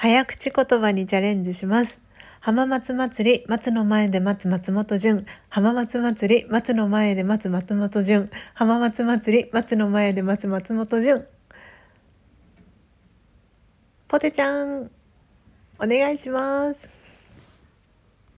早口言葉にチャレンジします。浜松祭り、松の前で待つ松本潤。浜松祭り、松の前で待つ松本潤。浜松祭り、松の前で待つ松本潤。ポテちゃん、お願いします。